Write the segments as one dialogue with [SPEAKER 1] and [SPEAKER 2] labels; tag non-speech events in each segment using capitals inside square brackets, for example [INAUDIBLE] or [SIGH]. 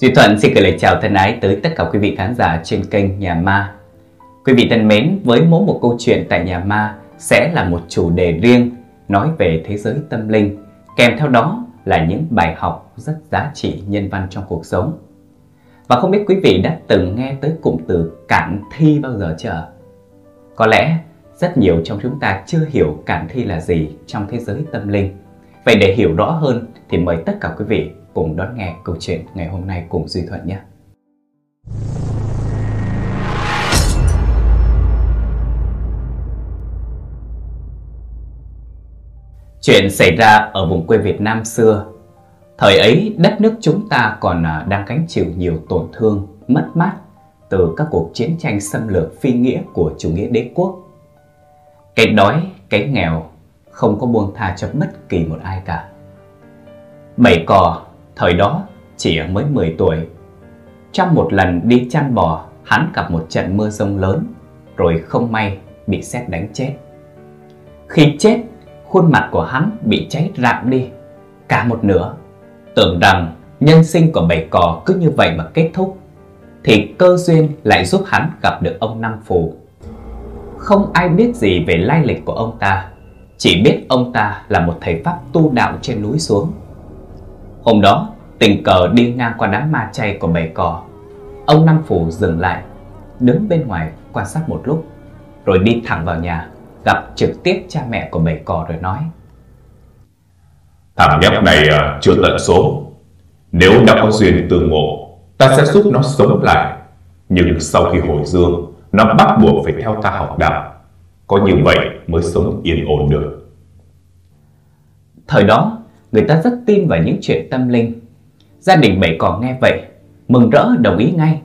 [SPEAKER 1] Duy Thuận xin gửi lời chào thân ái tới tất cả quý vị khán giả trên kênh Nhà Ma. Quý vị thân mến, với mỗi một câu chuyện tại Nhà Ma sẽ là một chủ đề riêng nói về thế giới tâm linh, kèm theo đó là những bài học rất giá trị nhân văn trong cuộc sống. Và không biết quý vị đã từng nghe tới cụm từ cản thi bao giờ chưa? Có lẽ rất nhiều trong chúng ta chưa hiểu cản thi là gì trong thế giới tâm linh. Vậy để hiểu rõ hơn thì mời tất cả quý vị cùng đón nghe câu chuyện ngày hôm nay cùng Duy Thuận nhé. Chuyện xảy ra ở vùng quê Việt Nam xưa. Thời ấy đất nước chúng ta còn à, đang gánh chịu nhiều tổn thương, mất mát từ các cuộc chiến tranh xâm lược phi nghĩa của chủ nghĩa đế quốc. Cái đói, cái nghèo không có buông tha cho bất kỳ một ai cả. Bảy cò thời đó chỉ mới 10 tuổi. Trong một lần đi chăn bò, hắn gặp một trận mưa rông lớn, rồi không may bị xét đánh chết. Khi chết, khuôn mặt của hắn bị cháy rạm đi, cả một nửa. Tưởng rằng nhân sinh của bầy cò cứ như vậy mà kết thúc, thì cơ duyên lại giúp hắn gặp được ông Năm Phù. Không ai biết gì về lai lịch của ông ta, chỉ biết ông ta là một thầy pháp tu đạo trên núi xuống. Hôm đó, tình cờ đi ngang qua đám ma chay của bầy cò. Ông Năm Phủ dừng lại, đứng bên ngoài quan sát một lúc, rồi đi thẳng vào nhà, gặp trực tiếp cha mẹ của bầy cò rồi nói.
[SPEAKER 2] Thằng nhóc này uh, chưa tận số. Nếu đã có duyên tương ngộ, ta sẽ giúp nó sống lại. Nhưng sau khi hồi dương, nó bắt buộc phải theo ta học đạo. Có như vậy mới sống yên ổn được.
[SPEAKER 1] Thời đó, người ta rất tin vào những chuyện tâm linh Gia đình bảy cò nghe vậy, mừng rỡ đồng ý ngay.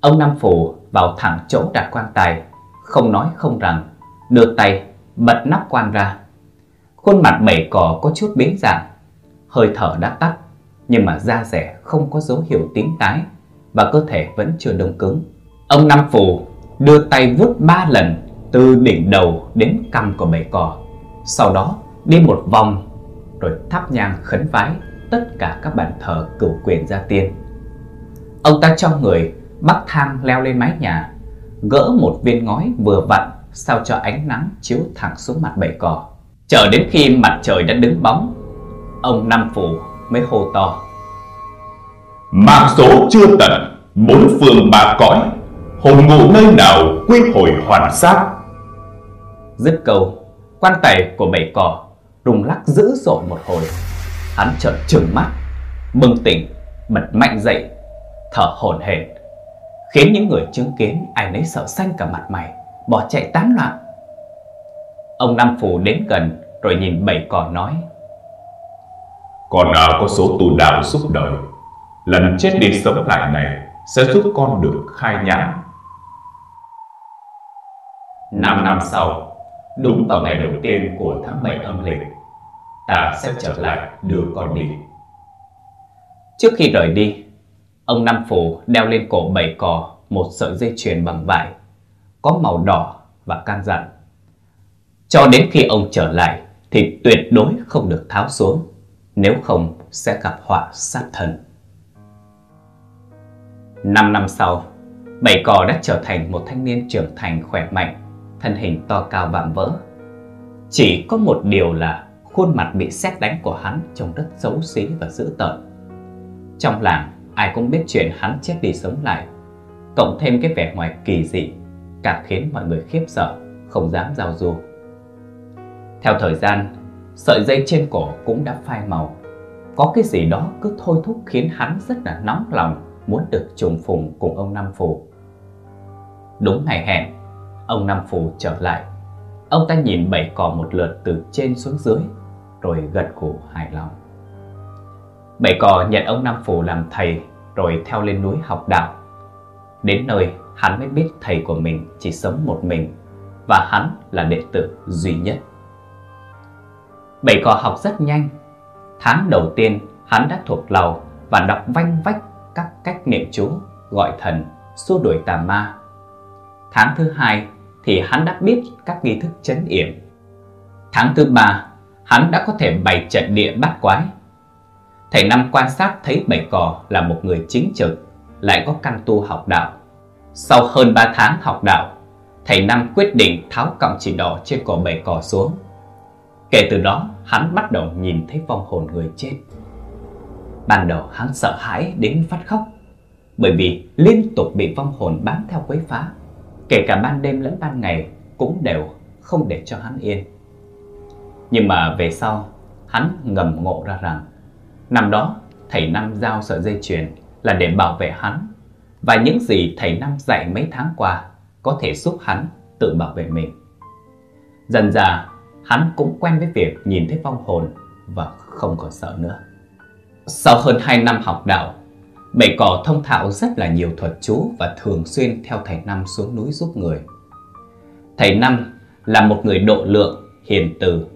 [SPEAKER 1] Ông Năm Phủ vào thẳng chỗ đặt quan tài, không nói không rằng, đưa tay bật nắp quan ra. Khuôn mặt bảy cò có chút biến dạng, hơi thở đã tắt, nhưng mà da rẻ không có dấu hiệu tím tái và cơ thể vẫn chưa đông cứng. Ông Năm Phủ đưa tay vuốt ba lần từ đỉnh đầu đến cằm của bảy cò, sau đó đi một vòng rồi thắp nhang khấn vái tất cả các bàn thờ cửu quyền gia tiên. Ông ta cho người bắt thang leo lên mái nhà, gỡ một viên ngói vừa vặn sao cho ánh nắng chiếu thẳng xuống mặt bầy cò. Chờ đến khi mặt trời đã đứng bóng, ông Năm Phủ mới hô to.
[SPEAKER 2] Mạng số chưa tận, bốn phương ba cõi, hồn ngụ nơi nào quy hồi hoàn xác.
[SPEAKER 1] Dứt câu, quan tài của bầy cò rung lắc dữ dội một hồi Hắn trợn trừng mắt, bừng tỉnh, bật mạnh dậy, thở hổn hển, khiến những người chứng kiến ai nấy sợ xanh cả mặt mày, bỏ chạy tán loạn. Ông Năm Phủ đến gần rồi nhìn bảy cò nói:
[SPEAKER 2] Con nào có số tu đạo giúp đời, lần chết đi sống lại này sẽ giúp con được khai nhãn.
[SPEAKER 1] Năm năm sau, đúng vào ngày đầu tiên của tháng 7 âm lịch, ta sẽ trở lại đưa con đi. Trước khi rời đi, ông Năm Phủ đeo lên cổ bảy cò một sợi dây chuyền bằng vải, có màu đỏ và can dặn. Cho đến khi ông trở lại thì tuyệt đối không được tháo xuống, nếu không sẽ gặp họa sát thân. Năm năm sau, bảy cò đã trở thành một thanh niên trưởng thành khỏe mạnh, thân hình to cao vạm vỡ. Chỉ có một điều là khuôn mặt bị xét đánh của hắn trông rất xấu xí và dữ tợn. Trong làng, ai cũng biết chuyện hắn chết đi sống lại, cộng thêm cái vẻ ngoài kỳ dị, càng khiến mọi người khiếp sợ, không dám giao du. Theo thời gian, sợi dây trên cổ cũng đã phai màu. Có cái gì đó cứ thôi thúc khiến hắn rất là nóng lòng muốn được trùng phùng cùng ông Năm phù Đúng ngày hẹn, ông Nam Phủ trở lại. Ông ta nhìn bảy cò một lượt từ trên xuống dưới rồi gật gù hài lòng. Bảy cò nhận ông Nam Phủ làm thầy rồi theo lên núi học đạo. Đến nơi hắn mới biết thầy của mình chỉ sống một mình và hắn là đệ tử duy nhất. Bảy cò học rất nhanh. Tháng đầu tiên hắn đã thuộc lầu và đọc vanh vách các cách niệm chú, gọi thần, xua đuổi tà ma. Tháng thứ hai thì hắn đã biết các nghi thức chấn yểm. Tháng thứ ba hắn đã có thể bày trận địa bắt quái. Thầy Năm quan sát thấy bảy cò là một người chính trực, lại có căn tu học đạo. Sau hơn 3 tháng học đạo, thầy Năm quyết định tháo cọng chỉ đỏ trên cổ bảy cò xuống. Kể từ đó, hắn bắt đầu nhìn thấy vong hồn người chết. Ban đầu hắn sợ hãi đến phát khóc, bởi vì liên tục bị vong hồn bám theo quấy phá. Kể cả ban đêm lẫn ban ngày cũng đều không để cho hắn yên. Nhưng mà về sau, hắn ngầm ngộ ra rằng Năm đó, thầy Năm giao sợi dây chuyền là để bảo vệ hắn và những gì thầy Năm dạy mấy tháng qua có thể giúp hắn tự bảo vệ mình. Dần dà, hắn cũng quen với việc nhìn thấy vong hồn và không còn sợ nữa. Sau hơn 2 năm học đạo, Bảy cỏ thông thạo rất là nhiều thuật chú và thường xuyên theo thầy Năm xuống núi giúp người. Thầy Năm là một người độ lượng, hiền từ.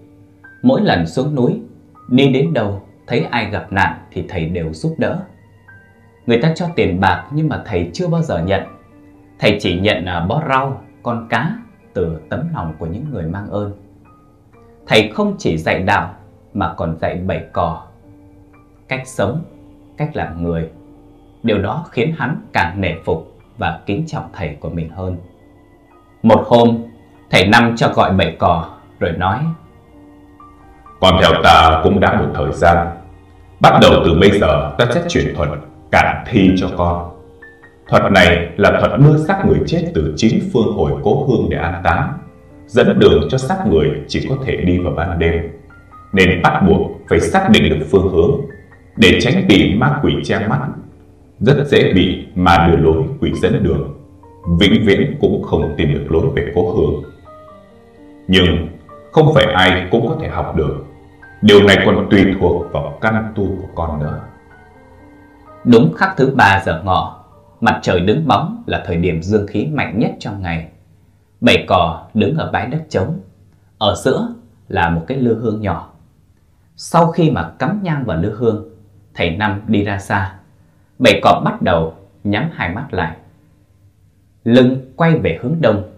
[SPEAKER 1] Mỗi lần xuống núi, đi đến đâu, thấy ai gặp nạn thì thầy đều giúp đỡ. Người ta cho tiền bạc nhưng mà thầy chưa bao giờ nhận. Thầy chỉ nhận à, bó rau, con cá từ tấm lòng của những người mang ơn. Thầy không chỉ dạy đạo mà còn dạy bảy cò, cách sống, cách làm người. Điều đó khiến hắn càng nể phục và kính trọng thầy của mình hơn. Một hôm, thầy Năm cho gọi bảy cò rồi nói
[SPEAKER 2] Con theo ta cũng đã một thời gian. Bắt đầu từ bây giờ ta sẽ chuyển thuật cản thi cho con. Thuật này là thuật đưa xác người chết từ chín phương hồi cố hương để an táng, dẫn đường cho xác người chỉ có thể đi vào ban đêm, nên bắt buộc phải xác định được phương hướng để tránh bị ma quỷ che mắt. Rất dễ bị mà đưa lối quỷ dẫn đường, vĩnh viễn cũng không tìm được lối về cố hương. Nhưng không phải ai cũng có thể học được. Điều này còn tùy thuộc vào căn tu của con nữa.
[SPEAKER 1] Đúng khắc thứ ba giờ ngọ, mặt trời đứng bóng là thời điểm dương khí mạnh nhất trong ngày. Bảy cò đứng ở bãi đất trống, ở giữa là một cái lư hương nhỏ. Sau khi mà cắm nhang vào lư hương, thầy Năm đi ra xa. Bảy cò bắt đầu nhắm hai mắt lại. Lưng quay về hướng đông,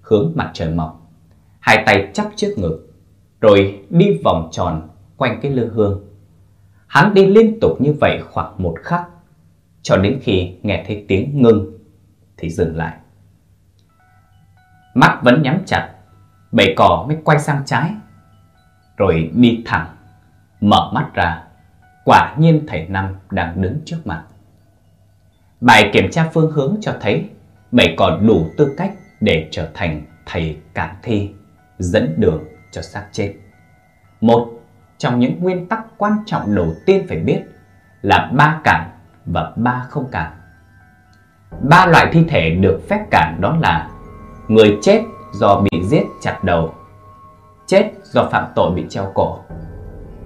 [SPEAKER 1] hướng mặt trời mọc. Hai tay chắp trước ngực, rồi đi vòng tròn quanh cái lư hương. Hắn đi liên tục như vậy khoảng một khắc, cho đến khi nghe thấy tiếng ngưng thì dừng lại. Mắt vẫn nhắm chặt, bầy cỏ mới quay sang trái, rồi đi thẳng, mở mắt ra, quả nhiên thầy Năm đang đứng trước mặt. Bài kiểm tra phương hướng cho thấy bảy còn đủ tư cách để trở thành thầy cản thi, dẫn đường cho xác chết. Một trong những nguyên tắc quan trọng đầu tiên phải biết là ba cản và ba không cản. Ba loại thi thể được phép cản đó là người chết do bị giết chặt đầu, chết do phạm tội bị treo cổ,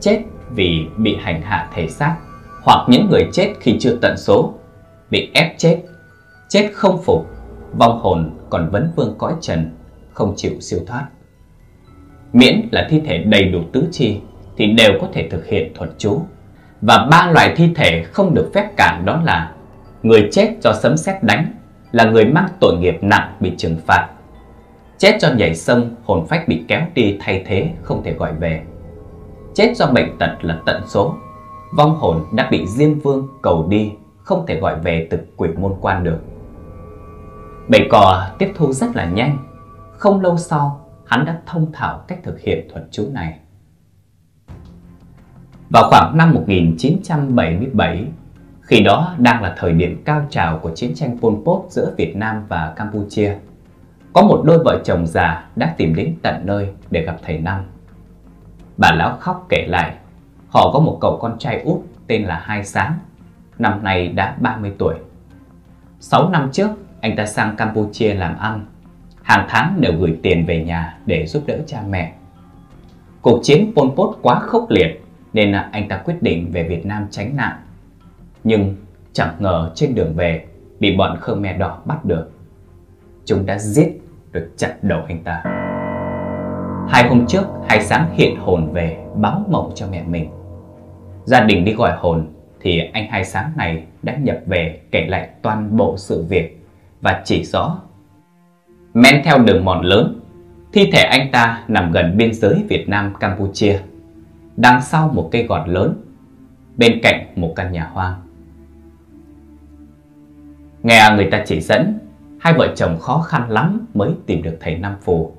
[SPEAKER 1] chết vì bị hành hạ thể xác hoặc những người chết khi chưa tận số, bị ép chết, chết không phục, vong hồn còn vấn vương cõi trần, không chịu siêu thoát. Miễn là thi thể đầy đủ tứ chi thì đều có thể thực hiện thuật chú. Và ba loại thi thể không được phép cản đó là người chết do sấm sét đánh, là người mang tội nghiệp nặng bị trừng phạt. Chết do nhảy sông, hồn phách bị kéo đi thay thế không thể gọi về. Chết do bệnh tật là tận số, vong hồn đã bị Diêm Vương cầu đi, không thể gọi về từ quỷ môn quan được. Bảy cò tiếp thu rất là nhanh, không lâu sau hắn đã thông thạo cách thực hiện thuật chú này. Vào khoảng năm 1977, khi đó đang là thời điểm cao trào của chiến tranh Pol Pot giữa Việt Nam và Campuchia, có một đôi vợ chồng già đã tìm đến tận nơi để gặp thầy Năm. Bà lão khóc kể lại, họ có một cậu con trai út tên là Hai Sáng, năm nay đã 30 tuổi. 6 năm trước, anh ta sang Campuchia làm ăn, hàng tháng đều gửi tiền về nhà để giúp đỡ cha mẹ. Cuộc chiến Pol Pot quá khốc liệt nên anh ta quyết định về Việt Nam tránh nạn. Nhưng chẳng ngờ trên đường về bị bọn Khmer Đỏ bắt được. Chúng đã giết rồi chặt đầu anh ta. Hai hôm trước, hai sáng hiện hồn về báo mộng cho mẹ mình. Gia đình đi gọi hồn thì anh hai sáng này đã nhập về kể lại toàn bộ sự việc và chỉ rõ. Men theo đường mòn lớn, thi thể anh ta nằm gần biên giới Việt Nam Campuchia đằng sau một cây gọt lớn. bên cạnh một căn nhà hoang. Nghe người ta chỉ dẫn, hai vợ chồng khó khăn lắm mới tìm được thầy Nam Phù,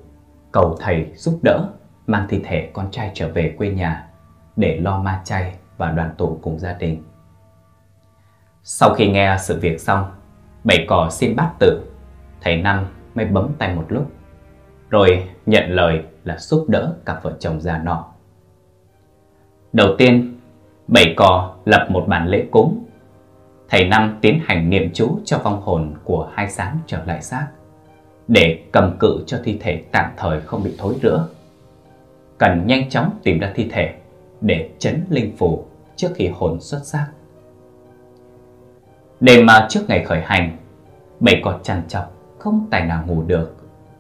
[SPEAKER 1] cầu thầy giúp đỡ mang thi thể con trai trở về quê nhà để lo ma chay và đoàn tụ cùng gia đình. Sau khi nghe sự việc xong, bảy cò xin bát tự, thầy Năm mới bấm tay một lúc, rồi nhận lời là giúp đỡ cặp vợ chồng già nọ. Đầu tiên, bảy cò lập một bản lễ cúng. Thầy Năm tiến hành niệm chú cho vong hồn của hai sáng trở lại xác, để cầm cự cho thi thể tạm thời không bị thối rữa. Cần nhanh chóng tìm ra thi thể để chấn linh phù trước khi hồn xuất xác. Đêm mà trước ngày khởi hành, bảy cò chăn chọc không tài nào ngủ được,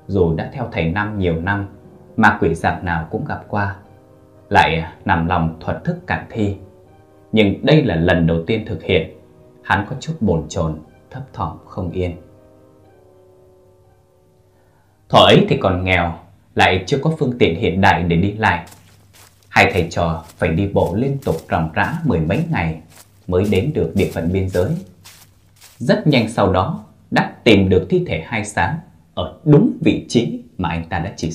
[SPEAKER 1] dù đã theo thầy Năm nhiều năm, mà quỷ dạng nào cũng gặp qua, lại à, nằm lòng thuật thức cản thi. Nhưng đây là lần đầu tiên thực hiện, hắn có chút bồn chồn, thấp thỏm không yên. Thỏ ấy thì còn nghèo, lại chưa có phương tiện hiện đại để đi lại. Hai thầy trò phải đi bộ liên tục ròng rã mười mấy ngày mới đến được địa phận biên giới. Rất nhanh sau đó đã tìm được thi thể hai sáng ở đúng vị trí mà anh ta đã chỉ.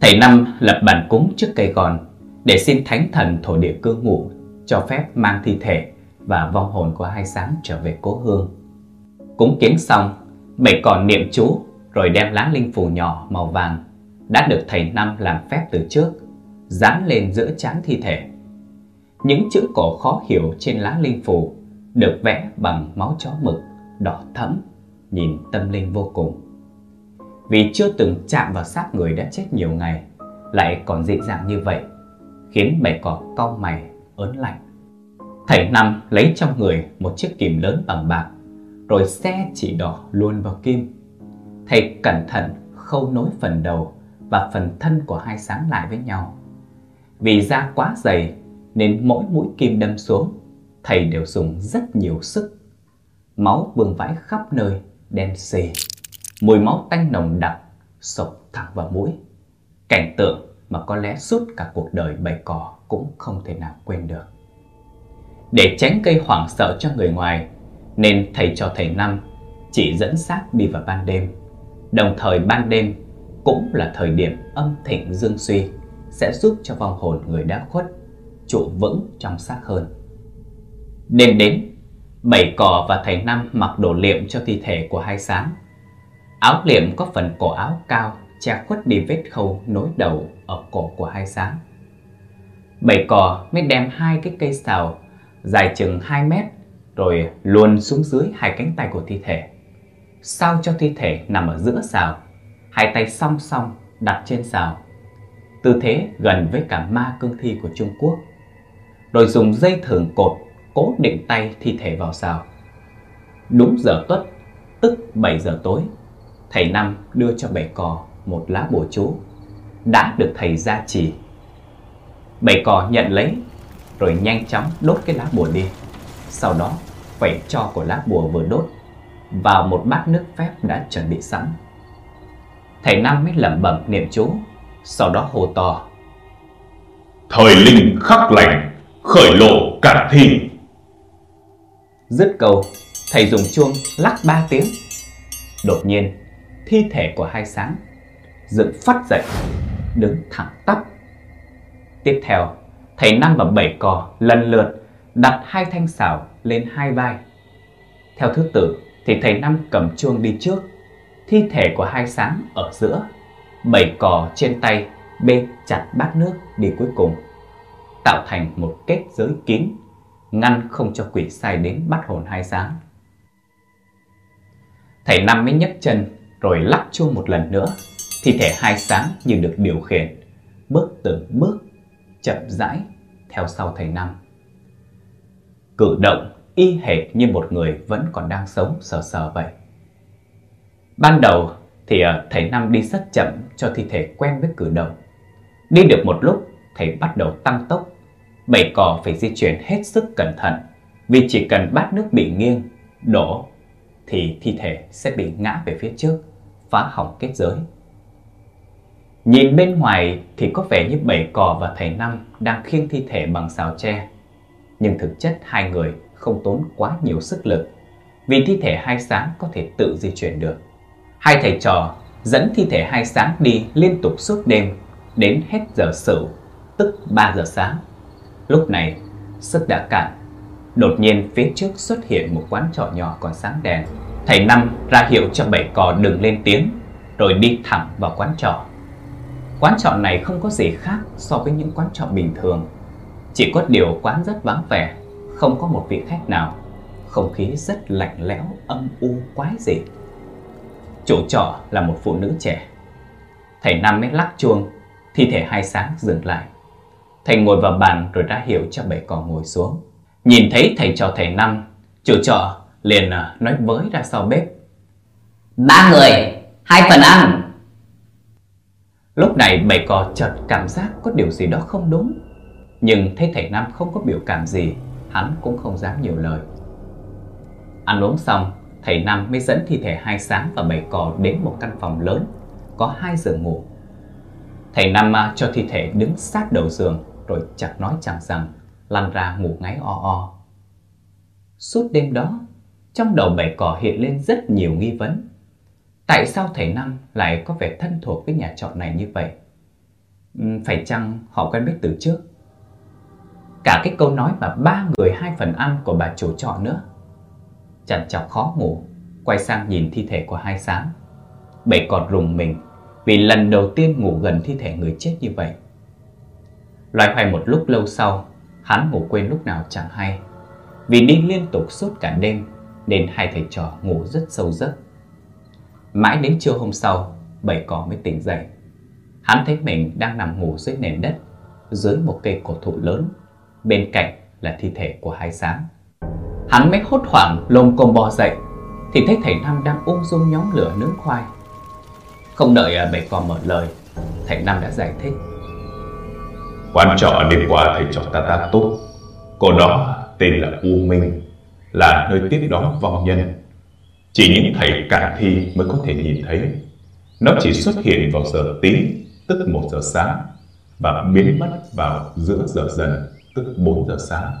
[SPEAKER 1] Thầy Năm lập bàn cúng trước cây gòn để xin thánh thần thổ địa cư ngụ cho phép mang thi thể và vong hồn của hai sáng trở về cố hương. Cúng kiến xong, bảy còn niệm chú rồi đem lá linh phù nhỏ màu vàng đã được thầy Năm làm phép từ trước dán lên giữa trán thi thể. Những chữ cổ khó hiểu trên lá linh phù được vẽ bằng máu chó mực đỏ thẫm, nhìn tâm linh vô cùng. Vì chưa từng chạm vào xác người đã chết nhiều ngày, lại còn dị dạng như vậy, khiến mày cỏ cau mày, ớn lạnh. Thầy Năm lấy trong người một chiếc kìm lớn bằng bạc, rồi xe chỉ đỏ luôn vào kim. Thầy cẩn thận khâu nối phần đầu và phần thân của hai sáng lại với nhau. Vì da quá dày nên mỗi mũi kim đâm xuống, thầy đều dùng rất nhiều sức. Máu vương vãi khắp nơi, đen xì. Mùi máu tanh nồng đặc, sộc thẳng vào mũi. Cảnh tượng mà có lẽ suốt cả cuộc đời bày cỏ cũng không thể nào quên được. Để tránh gây hoảng sợ cho người ngoài, nên thầy cho thầy Năm chỉ dẫn xác đi vào ban đêm. Đồng thời ban đêm cũng là thời điểm âm thịnh dương suy sẽ giúp cho vong hồn người đã khuất trụ vững trong xác hơn. Đêm đến, bảy cỏ và thầy Năm mặc đồ liệm cho thi thể của hai sáng. Áo liệm có phần cổ áo cao che khuất đi vết khâu nối đầu ở cổ của hai sáng. Bảy cỏ mới đem hai cái cây xào dài chừng 2 mét rồi luồn xuống dưới hai cánh tay của thi thể. Sao cho thi thể nằm ở giữa xào, hai tay song song đặt trên xào tư thế gần với cả ma cương thi của Trung Quốc. Rồi dùng dây thừng cột cố định tay thi thể vào xào. Đúng giờ tuất, tức 7 giờ tối, thầy Năm đưa cho bảy cò một lá bùa chú đã được thầy gia trì. Bảy cò nhận lấy rồi nhanh chóng đốt cái lá bùa đi. Sau đó quẩy cho của lá bùa vừa đốt vào một bát nước phép đã chuẩn bị sẵn. Thầy Năm mới lẩm bẩm niệm chú sau đó hô to Thời linh khắc lành Khởi lộ cản thi Dứt câu Thầy dùng chuông lắc ba tiếng. Đột nhiên Thi thể của hai sáng Dựng phát dậy Đứng thẳng tắp. Tiếp theo Thầy năm và bảy cò lần lượt Đặt hai thanh xảo lên hai vai. Theo thứ tự Thì thầy năm cầm chuông đi trước. Thi thể của hai sáng ở giữa bảy cò trên tay bê chặt bát nước đi cuối cùng, tạo thành một kết giới kín, ngăn không cho quỷ sai đến bắt hồn hai sáng. Thầy Năm mới nhấc chân rồi lắc chuông một lần nữa, thi thể hai sáng như được điều khiển, bước từng bước, chậm rãi theo sau thầy Năm. Cử động y hệt như một người vẫn còn đang sống sờ sờ vậy. Ban đầu thì ờ, thầy Năm đi rất chậm cho thi thể quen với cử động. Đi được một lúc, thầy bắt đầu tăng tốc. Bảy cò phải di chuyển hết sức cẩn thận, vì chỉ cần bát nước bị nghiêng, đổ, thì thi thể sẽ bị ngã về phía trước, phá hỏng kết giới. Nhìn bên ngoài thì có vẻ như bảy cò và thầy Năm đang khiêng thi thể bằng xào tre. Nhưng thực chất hai người không tốn quá nhiều sức lực Vì thi thể hai sáng có thể tự di chuyển được Hai thầy trò dẫn thi thể hai sáng đi liên tục suốt đêm Đến hết giờ sửu, tức 3 giờ sáng Lúc này, sức đã cạn. Đột nhiên phía trước xuất hiện một quán trọ nhỏ còn sáng đèn. Thầy Năm ra hiệu cho bảy cò đừng lên tiếng Rồi đi thẳng vào quán trọ. Quán trọ này không có gì khác so với những quán trọ bình thường. Chỉ có điều quán rất vắng vẻ Không có một vị khách nào. Không khí rất lạnh lẽo, âm u quái dị. Chủ trọ là một phụ nữ trẻ. Thầy Năm mới lắc chuông Thi thể hai sáng dừng lại. Thầy ngồi vào bàn rồi ra hiệu cho bảy cò ngồi xuống. Nhìn thấy thầy trò thầy Năm Chủ trọ liền à, nói với ra sau bếp.
[SPEAKER 3] Ba người, hai phần ăn.
[SPEAKER 1] Lúc này bảy cò chợt cảm giác có điều gì đó không đúng. Nhưng thấy thầy Năm không có biểu cảm gì Hắn cũng không dám nhiều lời. Ăn uống xong Thầy Năm mới dẫn thi thể hai sáng và bảy cò đến một căn phòng lớn Có hai giường ngủ. Thầy Năm à, cho thi thể đứng sát đầu giường rồi chẳng nói chẳng rằng, Lăn ra ngủ ngáy o o. Suốt đêm đó, Trong đầu bảy cỏ hiện lên rất nhiều nghi vấn. Tại sao thầy Năm lại có vẻ thân thuộc với nhà trọ này như vậy? Ừ, phải chăng họ quen biết từ trước? Cả cái câu nói mà ba người hai phần ăn của bà chủ trọ nữa. Chằn chọc khó ngủ, Quay sang nhìn thi thể của hai sáng Bảy cọt rùng mình Vì lần đầu tiên ngủ gần thi thể người chết như vậy. Loài hoài một lúc lâu sau, Hắn ngủ quên lúc nào chẳng hay. Vì đi liên tục suốt cả đêm, Nên hai thầy trò ngủ rất sâu giấc. Mãi đến trưa hôm sau, Bảy cỏ mới tỉnh dậy. Hắn thấy mình đang nằm ngủ dưới nền đất, Dưới một cây cổ thụ lớn, Bên cạnh là thi thể của hai sáng. Hắn mới hốt hoảng lồm cồm bò dậy, Thì thấy thầy Năm đang ung dung nhóm lửa nướng khoai. Không đợi à, bảy cò mở lời, Thầy Năm đã giải thích.
[SPEAKER 2] Quán trọ đêm qua thầy trò ta ta tốt. Cô đó tên là U Minh, Là nơi tiếp đón vong nhân. Chỉ những thầy cạn thi mới có thể nhìn thấy. Nó chỉ xuất hiện vào giờ tí, Tức 1 giờ sáng, Và biến mất vào giữa giờ dần, Tức 4 giờ sáng.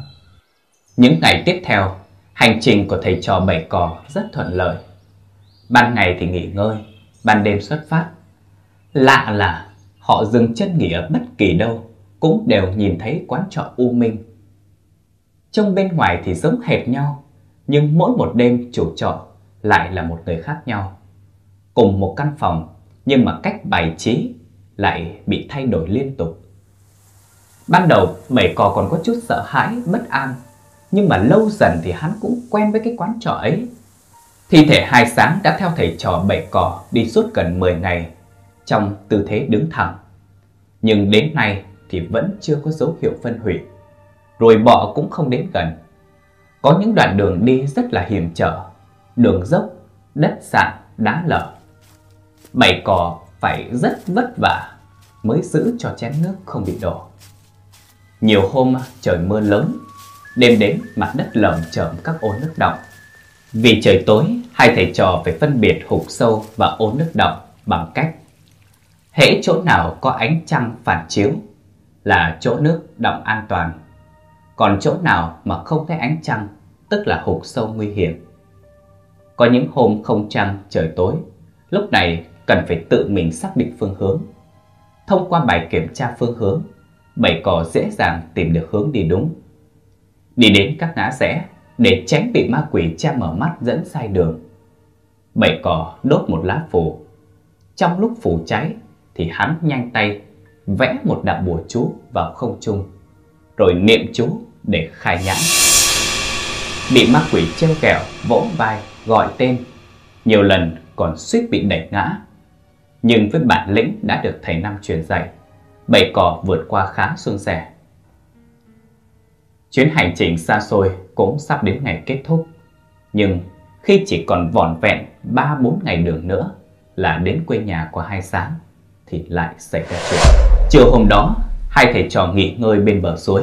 [SPEAKER 1] Những ngày tiếp theo, Hành trình của thầy trò bảy cò rất thuận lợi. Ban ngày thì nghỉ ngơi, Ban đêm xuất phát. Lạ là họ dừng chân nghỉ ở bất kỳ đâu cũng đều nhìn thấy quán trọ U Minh. Trong bên ngoài thì giống hệt nhau, nhưng mỗi một đêm chủ trọ lại là một người khác nhau. Cùng một căn phòng, nhưng mà cách bài trí lại bị thay đổi liên tục. Ban đầu bảy cò còn có chút sợ hãi, bất an, nhưng mà lâu dần thì hắn cũng quen với cái quán trọ ấy. Thi thể hai sáng đã theo thầy trò bảy cò đi suốt gần 10 ngày trong tư thế đứng thẳng. Nhưng đến nay thì vẫn chưa có dấu hiệu phân hủy. Rồi bọ cũng không đến gần. Có những đoạn đường đi rất là hiểm trở, đường dốc, đất sạn, đá lở. Bảy cò phải rất vất vả mới giữ cho chén nước không bị đổ. Nhiều hôm trời mưa lớn, đêm đến mặt đất lởm chởm các ô nước động. Vì trời tối, hai thầy trò phải phân biệt hụt sâu và ô nước động bằng cách hễ chỗ nào có ánh trăng phản chiếu là chỗ nước động an toàn. Còn chỗ nào mà không thấy ánh trăng, tức là hụt sâu nguy hiểm. Có những hôm không trăng, trời tối, lúc này cần phải tự mình xác định phương hướng. Thông qua bài kiểm tra phương hướng, bảy cò dễ dàng tìm được hướng đi đúng. Đi đến các ngã rẽ để tránh bị ma quỷ che mở mắt dẫn sai đường. Bảy cò đốt một lá phù. Trong lúc phù cháy thì hắn nhanh tay vẽ một đạo bùa chú vào không trung, rồi niệm chú để khai nhãn. Bị ma quỷ treo kẹo, vỗ vai, gọi tên, nhiều lần còn suýt bị đẩy ngã. Nhưng với bản lĩnh đã được thầy Năm truyền dạy, bảy cò vượt qua khá suôn sẻ. Chuyến hành trình xa xôi cũng sắp đến ngày kết thúc. Nhưng khi chỉ còn vỏn vẹn 3-4 ngày đường nữa là đến quê nhà của hai sáng thì lại xảy ra chuyện. Chiều hôm đó, hai thầy trò nghỉ ngơi bên bờ suối.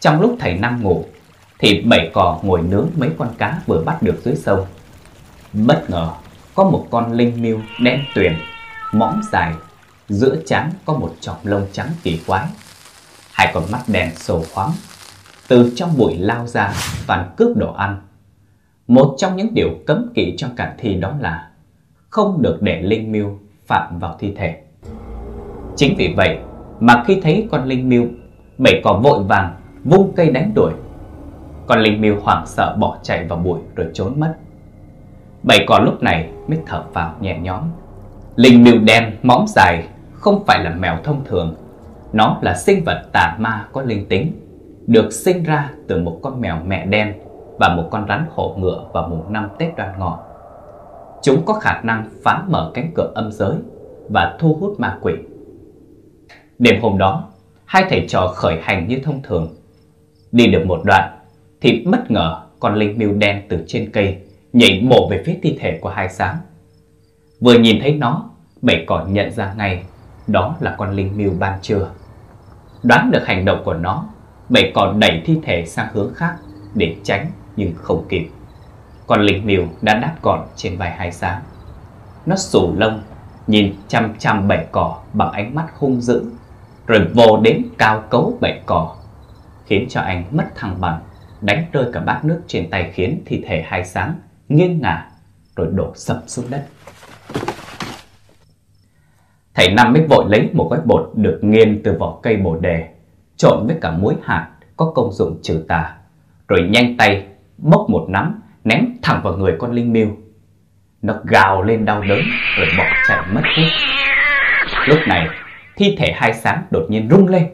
[SPEAKER 1] Trong lúc thầy Năm ngủ, thì bảy cò ngồi nướng mấy con cá vừa bắt được dưới sông. Bất ngờ, có một con linh miêu đen tuyền, mõm dài, giữa trán có một chọc lông trắng kỳ quái. Hai con mắt đen sầu khoáng. từ trong bụi lao ra toàn cướp đồ ăn. Một trong những điều cấm kỵ trong cản thi đó là không được để linh miêu phạm vào thi thể. Chính vì vậy mà khi thấy con linh miêu, bảy cỏ vội vàng vung cây đánh đuổi. Con linh miêu hoảng sợ bỏ chạy vào bụi rồi trốn mất. Bảy cỏ lúc này mới thở vào nhẹ nhõm. Linh miêu đen mõm dài không phải là mèo thông thường. Nó là sinh vật tà ma có linh tính, được sinh ra từ một con mèo mẹ đen và một con rắn hổ ngựa vào mùng năm Tết đoan ngọ. Chúng có khả năng phá mở cánh cửa âm giới và thu hút ma quỷ. Đêm hôm đó, hai thầy trò khởi hành như thông thường. Đi được một đoạn, thì bất ngờ con linh miêu đen từ trên cây nhảy bổ về phía thi thể của hai sáng. Vừa nhìn thấy nó, bảy cỏ nhận ra ngay đó là con linh miêu ban trưa. Đoán được hành động của nó, bảy cỏ đẩy thi thể sang hướng khác để tránh nhưng không kịp. Con linh miêu đã đáp gọn trên vai hai sáng. Nó sủ lông, nhìn chăm chăm bảy cỏ bằng ánh mắt hung dữ, rồi vồ đến cao cấu bảy cỏ, khiến cho anh mất thăng bằng, đánh rơi cả bát nước trên tay khiến thi thể hai sáng nghiêng ngả rồi đổ sập xuống đất. Thầy Năm mới vội lấy một gói bột được nghiên từ vỏ cây bồ đề, trộn với cả muối hạt có công dụng trừ tà, rồi nhanh tay bốc một nắm ném thẳng vào người con linh miêu. Nó gào lên đau đớn rồi bỏ chạy mất hút. Lúc này, thi thể hai sáng đột nhiên rung lên.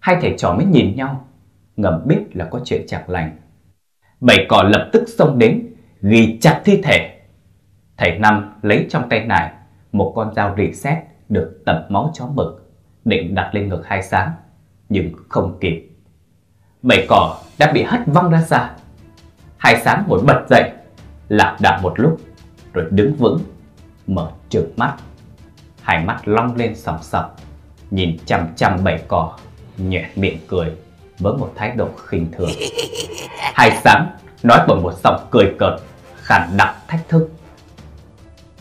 [SPEAKER 1] Hai thầy trò mới nhìn nhau, ngầm biết là có chuyện chẳng lành. Bảy cỏ lập tức xông đến, ghi chặt thi thể. Thầy Năm lấy trong tay nải một con dao rỉ sét được tập máu chó mực, định đặt lên ngực hai sáng, nhưng không kịp. Bảy cỏ đã bị hất văng ra xa. Hai sáng ngồi bật dậy, lạc đạp một lúc, rồi đứng vững, mở trừng mắt. Hai mắt long lên sòng sọc, nhìn chằm chằm bảy cỏ, nhẹ miệng cười với một thái độ khinh thường. [LAUGHS] Hai sáng nói bằng một giọng cười cợt, khàn đặc thách thức.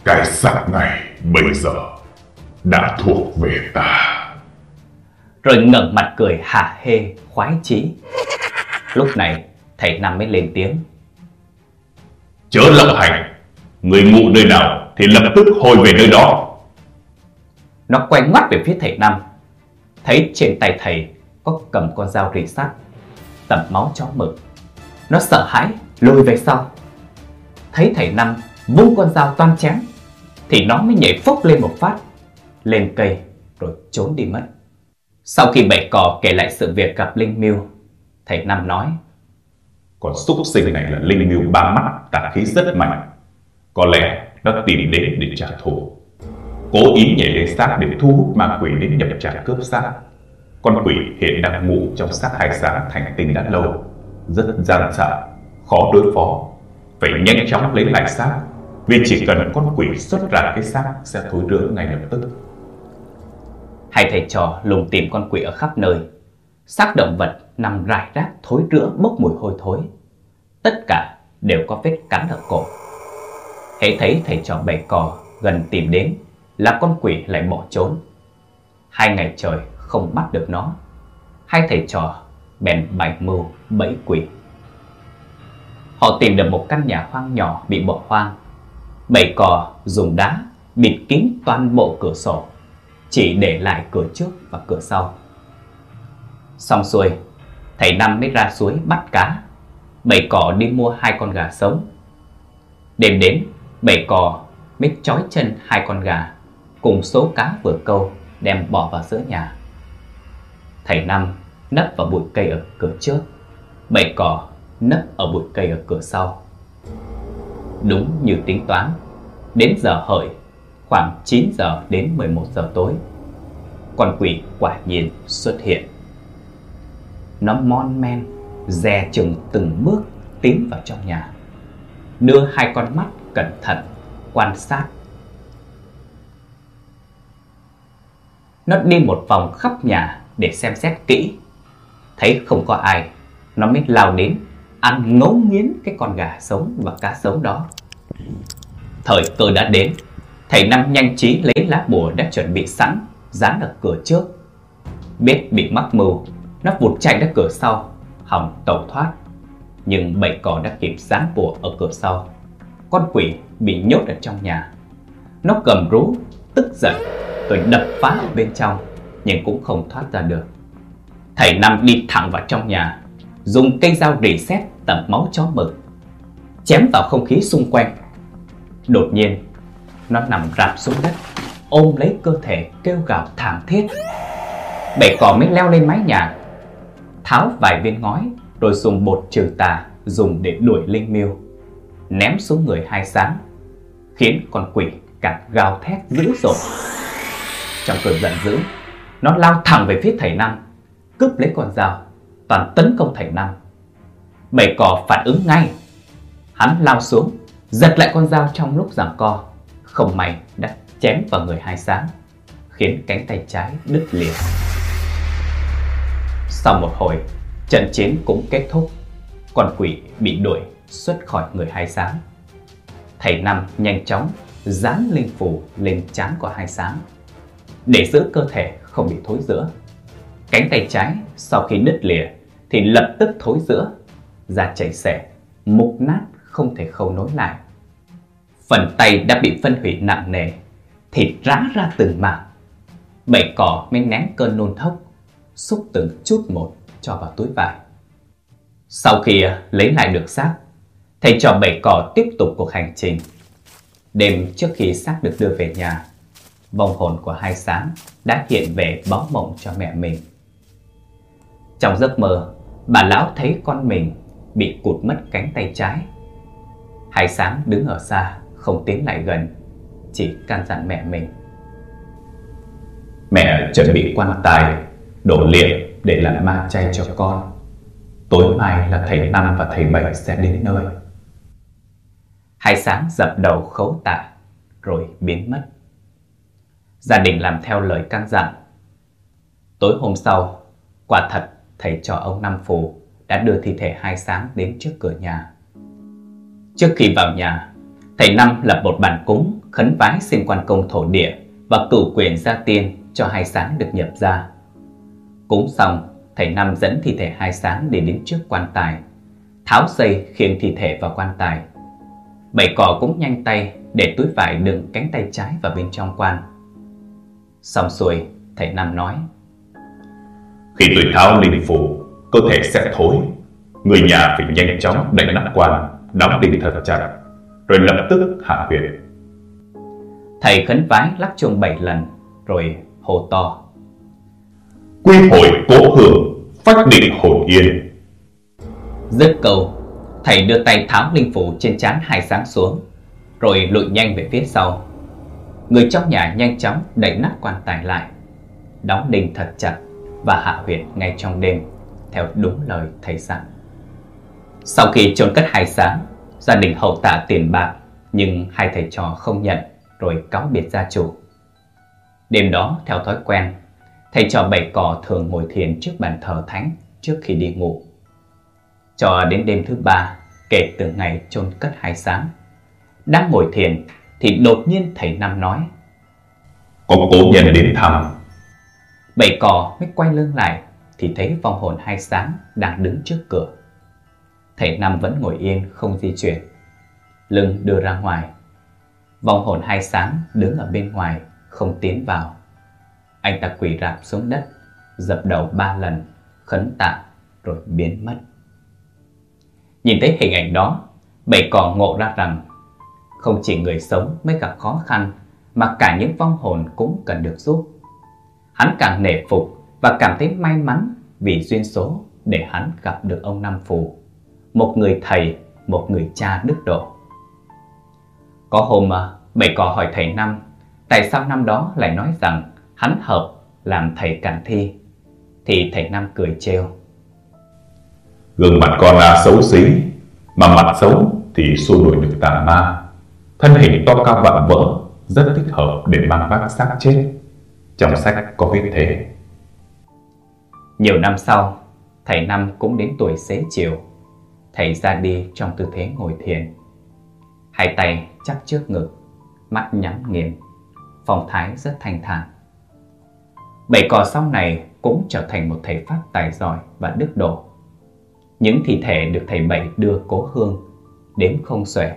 [SPEAKER 2] Cái xác này bây giờ đã thuộc về ta.
[SPEAKER 1] Rồi ngẩng mặt cười hả hê, khoái chí. Lúc này, thầy Năm mới lên tiếng.
[SPEAKER 2] Chớ lập hành, người ngụ nơi nào thì lập tức hồi về nơi đó.
[SPEAKER 1] Nó quay ngoắt về phía thầy Năm, thấy trên tay thầy có cầm con dao rỉ sắt, tẩm máu chó mực. Nó sợ hãi, lùi về sau. Thấy thầy Năm vung con dao toan chém, thì nó mới nhảy phốc lên một phát, lên cây rồi trốn đi mất. Sau khi bảy cò kể lại sự việc gặp Linh Miêu, thầy Năm nói
[SPEAKER 2] Con xúc sinh này là linh miêu ba mắt tà khí rất mạnh. Có lẽ nó tìm đến để trả thù. Cố ý nhảy lên xác để thu hút ma quỷ đến nhập trả cướp xác. Con quỷ hiện đang ngủ trong xác hải sáng thành tinh đã lâu, rất gian sợ, khó đối phó. Phải nhanh chóng lấy lại xác, vì chỉ cần con quỷ xuất ra cái xác sẽ thối rữa ngay lập tức.
[SPEAKER 1] Hai thầy trò lùng tìm con quỷ ở khắp nơi. Xác động vật nằm rải rác thối rữa bốc mùi hôi thối. Tất cả đều có vết cắn ở cổ. Hãy thấy thầy trò bày cò gần tìm đến là con quỷ lại bỏ trốn. Hai ngày trời không bắt được nó. Hai thầy trò bèn bày mưu bẫy quỷ. Họ tìm được một căn nhà hoang nhỏ bị bỏ hoang. Bầy cò dùng đá bịt kín toàn bộ cửa sổ chỉ để lại cửa trước và cửa sau. Xong xuôi, thầy Năm mới ra suối bắt cá, bảy cò đi mua hai con gà sống. Đêm đến, bảy cò mới trói chân hai con gà cùng số cá vừa câu đem bỏ vào giữa nhà. Thầy Năm nấp vào bụi cây ở cửa trước, bảy cỏ nấp ở bụi cây ở cửa sau. Đúng như tính toán, đến giờ hợi khoảng 9 giờ đến 11 giờ tối. Con quỷ quả nhiên xuất hiện. Nó mon men, dè chừng từng bước tiến vào trong nhà. Đưa hai con mắt cẩn thận, quan sát. Nó đi một vòng khắp nhà để xem xét kỹ. Thấy không có ai, nó mới lao đến, ăn ngấu nghiến cái con gà sống và cá sống đó. Thời cơ đã đến, Thầy Năm nhanh trí lấy lá bùa đã chuẩn bị sẵn, dán ở cửa trước. Biết bị mắc mưu, nó vụt chạy ra cửa sau, hòng tẩu thoát. Nhưng bảy cò đã kịp dán bùa ở cửa sau. Con quỷ bị nhốt ở trong nhà. Nó cầm rú, tức giận, rồi đập phá ở bên trong, nhưng cũng không thoát ra được. Thầy Năm đi thẳng vào trong nhà, dùng cây dao rỉ xét tẩm máu chó mực, chém vào không khí xung quanh. Đột nhiên, nó nằm rạp xuống đất, ôm lấy cơ thể kêu gào thảm thiết. Bảy cò mới leo lên mái nhà, tháo vài viên ngói rồi dùng bột trừ tà dùng để đuổi linh miêu, ném xuống người hai sáng, khiến con quỷ càng gào thét dữ dội. Trong cơn giận dữ, nó lao thẳng về phía thầy Năm, cướp lấy con dao, toàn tấn công thầy Năm. Bảy cò phản ứng ngay, hắn lao xuống, giật lại con dao trong lúc giằng co, không may đã chém vào người hai sáng, khiến cánh tay trái đứt lìa. Sau một hồi, trận chiến cũng kết thúc, con quỷ bị đuổi xuất khỏi người hai sáng. Thầy Năm nhanh chóng dán linh phủ lên trán của hai sáng để giữ cơ thể không bị thối rữa. Cánh tay trái sau khi đứt lìa thì lập tức thối rữa, da chảy xẻ, mục nát không thể khâu nối lại. Phần tay đã bị phân hủy nặng nề, thịt rã ra từng mảng. Bảy cỏ mới nén cơn nôn thốc, xúc từng chút một cho vào túi vải. Sau khi à, lấy lại được xác, thầy trò bảy cỏ tiếp tục cuộc hành trình. Đêm trước khi xác được đưa về nhà, vong hồn của hai sáng đã hiện về báo mộng cho mẹ mình. Trong giấc mơ, bà lão thấy con mình bị cụt mất cánh tay trái. Hai sáng đứng ở xa, không tiến lại gần, chỉ căn dặn mẹ mình.
[SPEAKER 2] Mẹ chuẩn bị quan tài, đổ liệm để làm ma chay cho con. Tối mai là thầy Năm và thầy Bảy sẽ đến nơi.
[SPEAKER 1] Hai sáng dập đầu khấu tạ, rồi biến mất. Gia đình làm theo lời căn dặn. Tối hôm sau, quả thật thầy trò ông Năm Phù đã đưa thi thể hai sáng đến trước cửa nhà. Trước khi vào nhà, thầy Năm lập một bàn cúng khấn vái xin quan công thổ địa và cử quyền gia tiên cho hai sáng được nhập ra. Cúng xong, thầy Năm dẫn thi thể hai sáng để đến trước quan tài, tháo dây khiêng thi thể vào quan tài. Bảy cỏ cũng nhanh tay để túi vải đựng cánh tay trái vào bên trong quan. Xong xuôi, thầy Năm nói
[SPEAKER 2] Khi tôi tháo linh phủ, cơ thể sẽ thối. Người nhà phải nhanh chóng đẩy nắp quan, đóng đinh thật chặt, rồi lập tức hạ huyệt.
[SPEAKER 1] Thầy khấn vái lắc chuông bảy lần, rồi hô to.
[SPEAKER 2] Quy hồi cố hưởng, phách định hồn yên.
[SPEAKER 1] Dứt câu, thầy đưa tay tháo linh phủ trên trán hai sáng xuống, rồi lùi nhanh về phía sau. Người trong nhà nhanh chóng đẩy nắp quan tài lại, đóng đinh thật chặt và hạ huyệt ngay trong đêm, theo đúng lời thầy dặn. Sau khi chôn cất hai sáng, gia đình hậu tạ tiền bạc, nhưng hai thầy trò không nhận, rồi cáo biệt gia chủ. Đêm đó, theo thói quen, thầy trò bảy cò thường ngồi thiền trước bàn thờ thánh trước khi đi ngủ. Cho đến đêm thứ ba, kể từ ngày chôn cất hai sáng, đang ngồi thiền thì đột nhiên thầy Năm nói
[SPEAKER 2] Có cố nhân đến thăm.
[SPEAKER 1] Bảy cò mới quay lưng lại thì thấy vong hồn hai sáng đang đứng trước cửa. Thầy Năm vẫn ngồi yên không di chuyển, lưng đưa ra ngoài. Vong hồn hai sáng đứng ở bên ngoài không tiến vào. Anh ta quỳ rạp xuống đất, dập đầu ba lần, khấn tạ rồi biến mất. Nhìn thấy hình ảnh đó, bảy cò ngộ ra rằng không chỉ người sống mới gặp khó khăn mà cả những vong hồn cũng cần được giúp. Hắn càng nể phục và cảm thấy may mắn vì duyên số để hắn gặp được ông Năm Phù, một người thầy, một người cha đức độ. Có hôm bảy cò hỏi thầy Năm tại sao năm đó lại nói rằng hắn hợp làm thầy cản thi, thì thầy Năm cười trêu.
[SPEAKER 2] Gương mặt con là xấu xí, mà mặt xấu thì xua đuổi được tà ma. Thân hình to cao vạm vỡ, rất thích hợp để mang vác xác chết. Trong sách có viết thế.
[SPEAKER 1] Nhiều năm sau, thầy Năm cũng đến tuổi xế chiều. Thầy ra đi trong tư thế ngồi thiền. Hai tay chắp trước ngực, mắt nhắm nghiền, phong thái rất thanh thản. Bảy cò sau này cũng trở thành một thầy Pháp tài giỏi và đức độ. Những thi thể được thầy Bảy đưa cố hương Đếm không xuể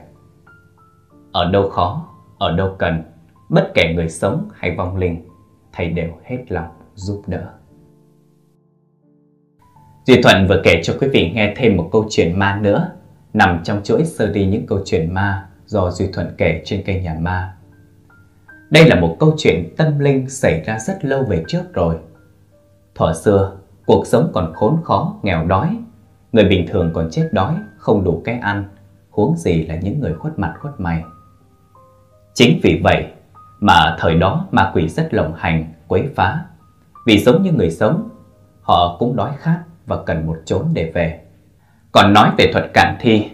[SPEAKER 1] ở đâu khó, ở đâu cần Bất kể người sống hay vong linh Thầy đều hết lòng giúp đỡ. Duy Thuận vừa kể cho quý vị nghe thêm một câu chuyện ma nữa Nằm trong chuỗi đi những câu chuyện ma Do Duy Thuận kể trên kênh Nhà Ma. Đây là một câu chuyện tâm linh xảy ra rất lâu về trước rồi. Thuở xưa, cuộc sống còn khốn khó, nghèo đói. Người bình thường còn chết đói, không đủ cái ăn Huống gì là những người khuất mặt khuất mày. Chính vì vậy mà thời đó ma quỷ rất lộng hành, quấy phá Vì giống như người sống, họ cũng đói khát và cần một chốn để về Còn nói về thuật cản thi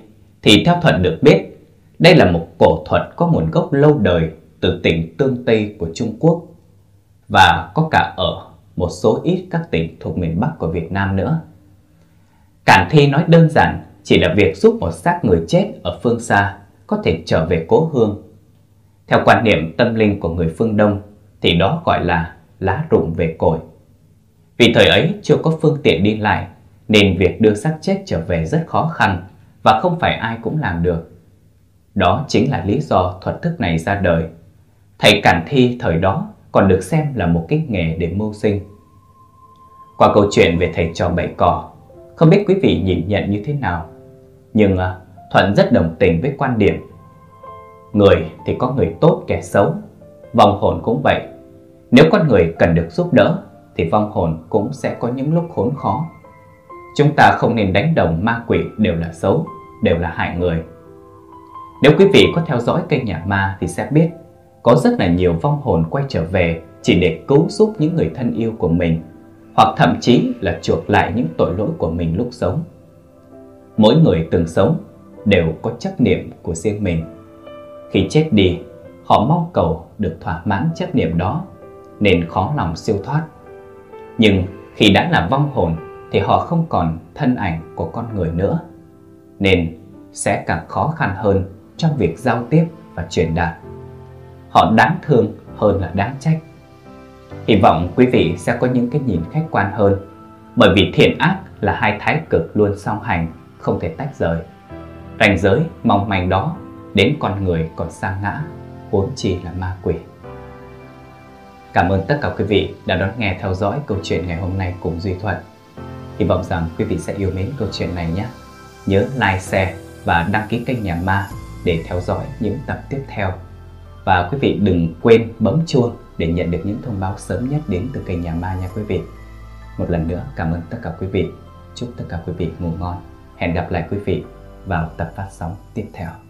[SPEAKER 1] Thì theo Thuận được biết Đây là một cổ thuật có nguồn gốc lâu đời Từ tỉnh Tương Tây của Trung Quốc Và có cả ở một số ít các tỉnh thuộc miền Bắc của Việt Nam nữa. Cản thi nói đơn giản chỉ là việc giúp một xác người chết ở phương xa có thể trở về cố hương. Theo quan niệm tâm linh của người phương Đông thì đó gọi là lá rụng về cội. Vì thời ấy chưa có phương tiện đi lại nên việc đưa xác chết trở về rất khó khăn và không phải ai cũng làm được. Đó chính là lý do thuật thức này ra đời. Thầy Cản Thi thời đó còn được xem là một cái nghề để mưu sinh. Qua câu chuyện về thầy trò bảy cỏ, không biết quý vị nhìn nhận như thế nào, nhưng à, Thuận rất đồng tình với quan điểm. Người thì có người tốt kẻ xấu, vong hồn cũng vậy. Nếu con người cần được giúp đỡ, thì vong hồn cũng sẽ có những lúc khốn khó. Chúng ta không nên đánh đồng ma quỷ đều là xấu, đều là hại người. Nếu quý vị có theo dõi kênh Nhà Ma thì sẽ biết có rất là nhiều vong hồn quay trở về chỉ để cứu giúp những người thân yêu của mình hoặc thậm chí là chuộc lại những tội lỗi của mình lúc sống. Mỗi người từng sống đều có chấp niệm của riêng mình. Khi chết đi, họ mong cầu được thỏa mãn chấp niệm đó nên khó lòng siêu thoát. Nhưng khi đã là vong hồn thì họ không còn thân ảnh của con người nữa nên sẽ càng khó khăn hơn trong việc giao tiếp và truyền đạt họ đáng thương hơn là đáng trách. Hy vọng quý vị sẽ có những cái nhìn khách quan hơn, bởi vì thiện ác là hai thái cực luôn song hành, không thể tách rời. Ranh giới mong manh đó đến con người còn xa ngã, vốn chỉ là ma quỷ. Cảm ơn tất cả quý vị đã đón nghe theo dõi câu chuyện ngày hôm nay cùng Duy Thuận. Hy vọng rằng quý vị sẽ yêu mến câu chuyện này nhé. Nhớ like, share và đăng ký kênh Nhà Ma để theo dõi những tập tiếp theo và quý vị đừng quên bấm chuông để nhận được những thông báo sớm nhất đến từ kênh Nhà Ma nha quý vị. Một lần nữa cảm ơn tất cả quý vị. Chúc tất cả quý vị ngủ ngon. Hẹn gặp lại quý vị vào tập phát sóng tiếp theo.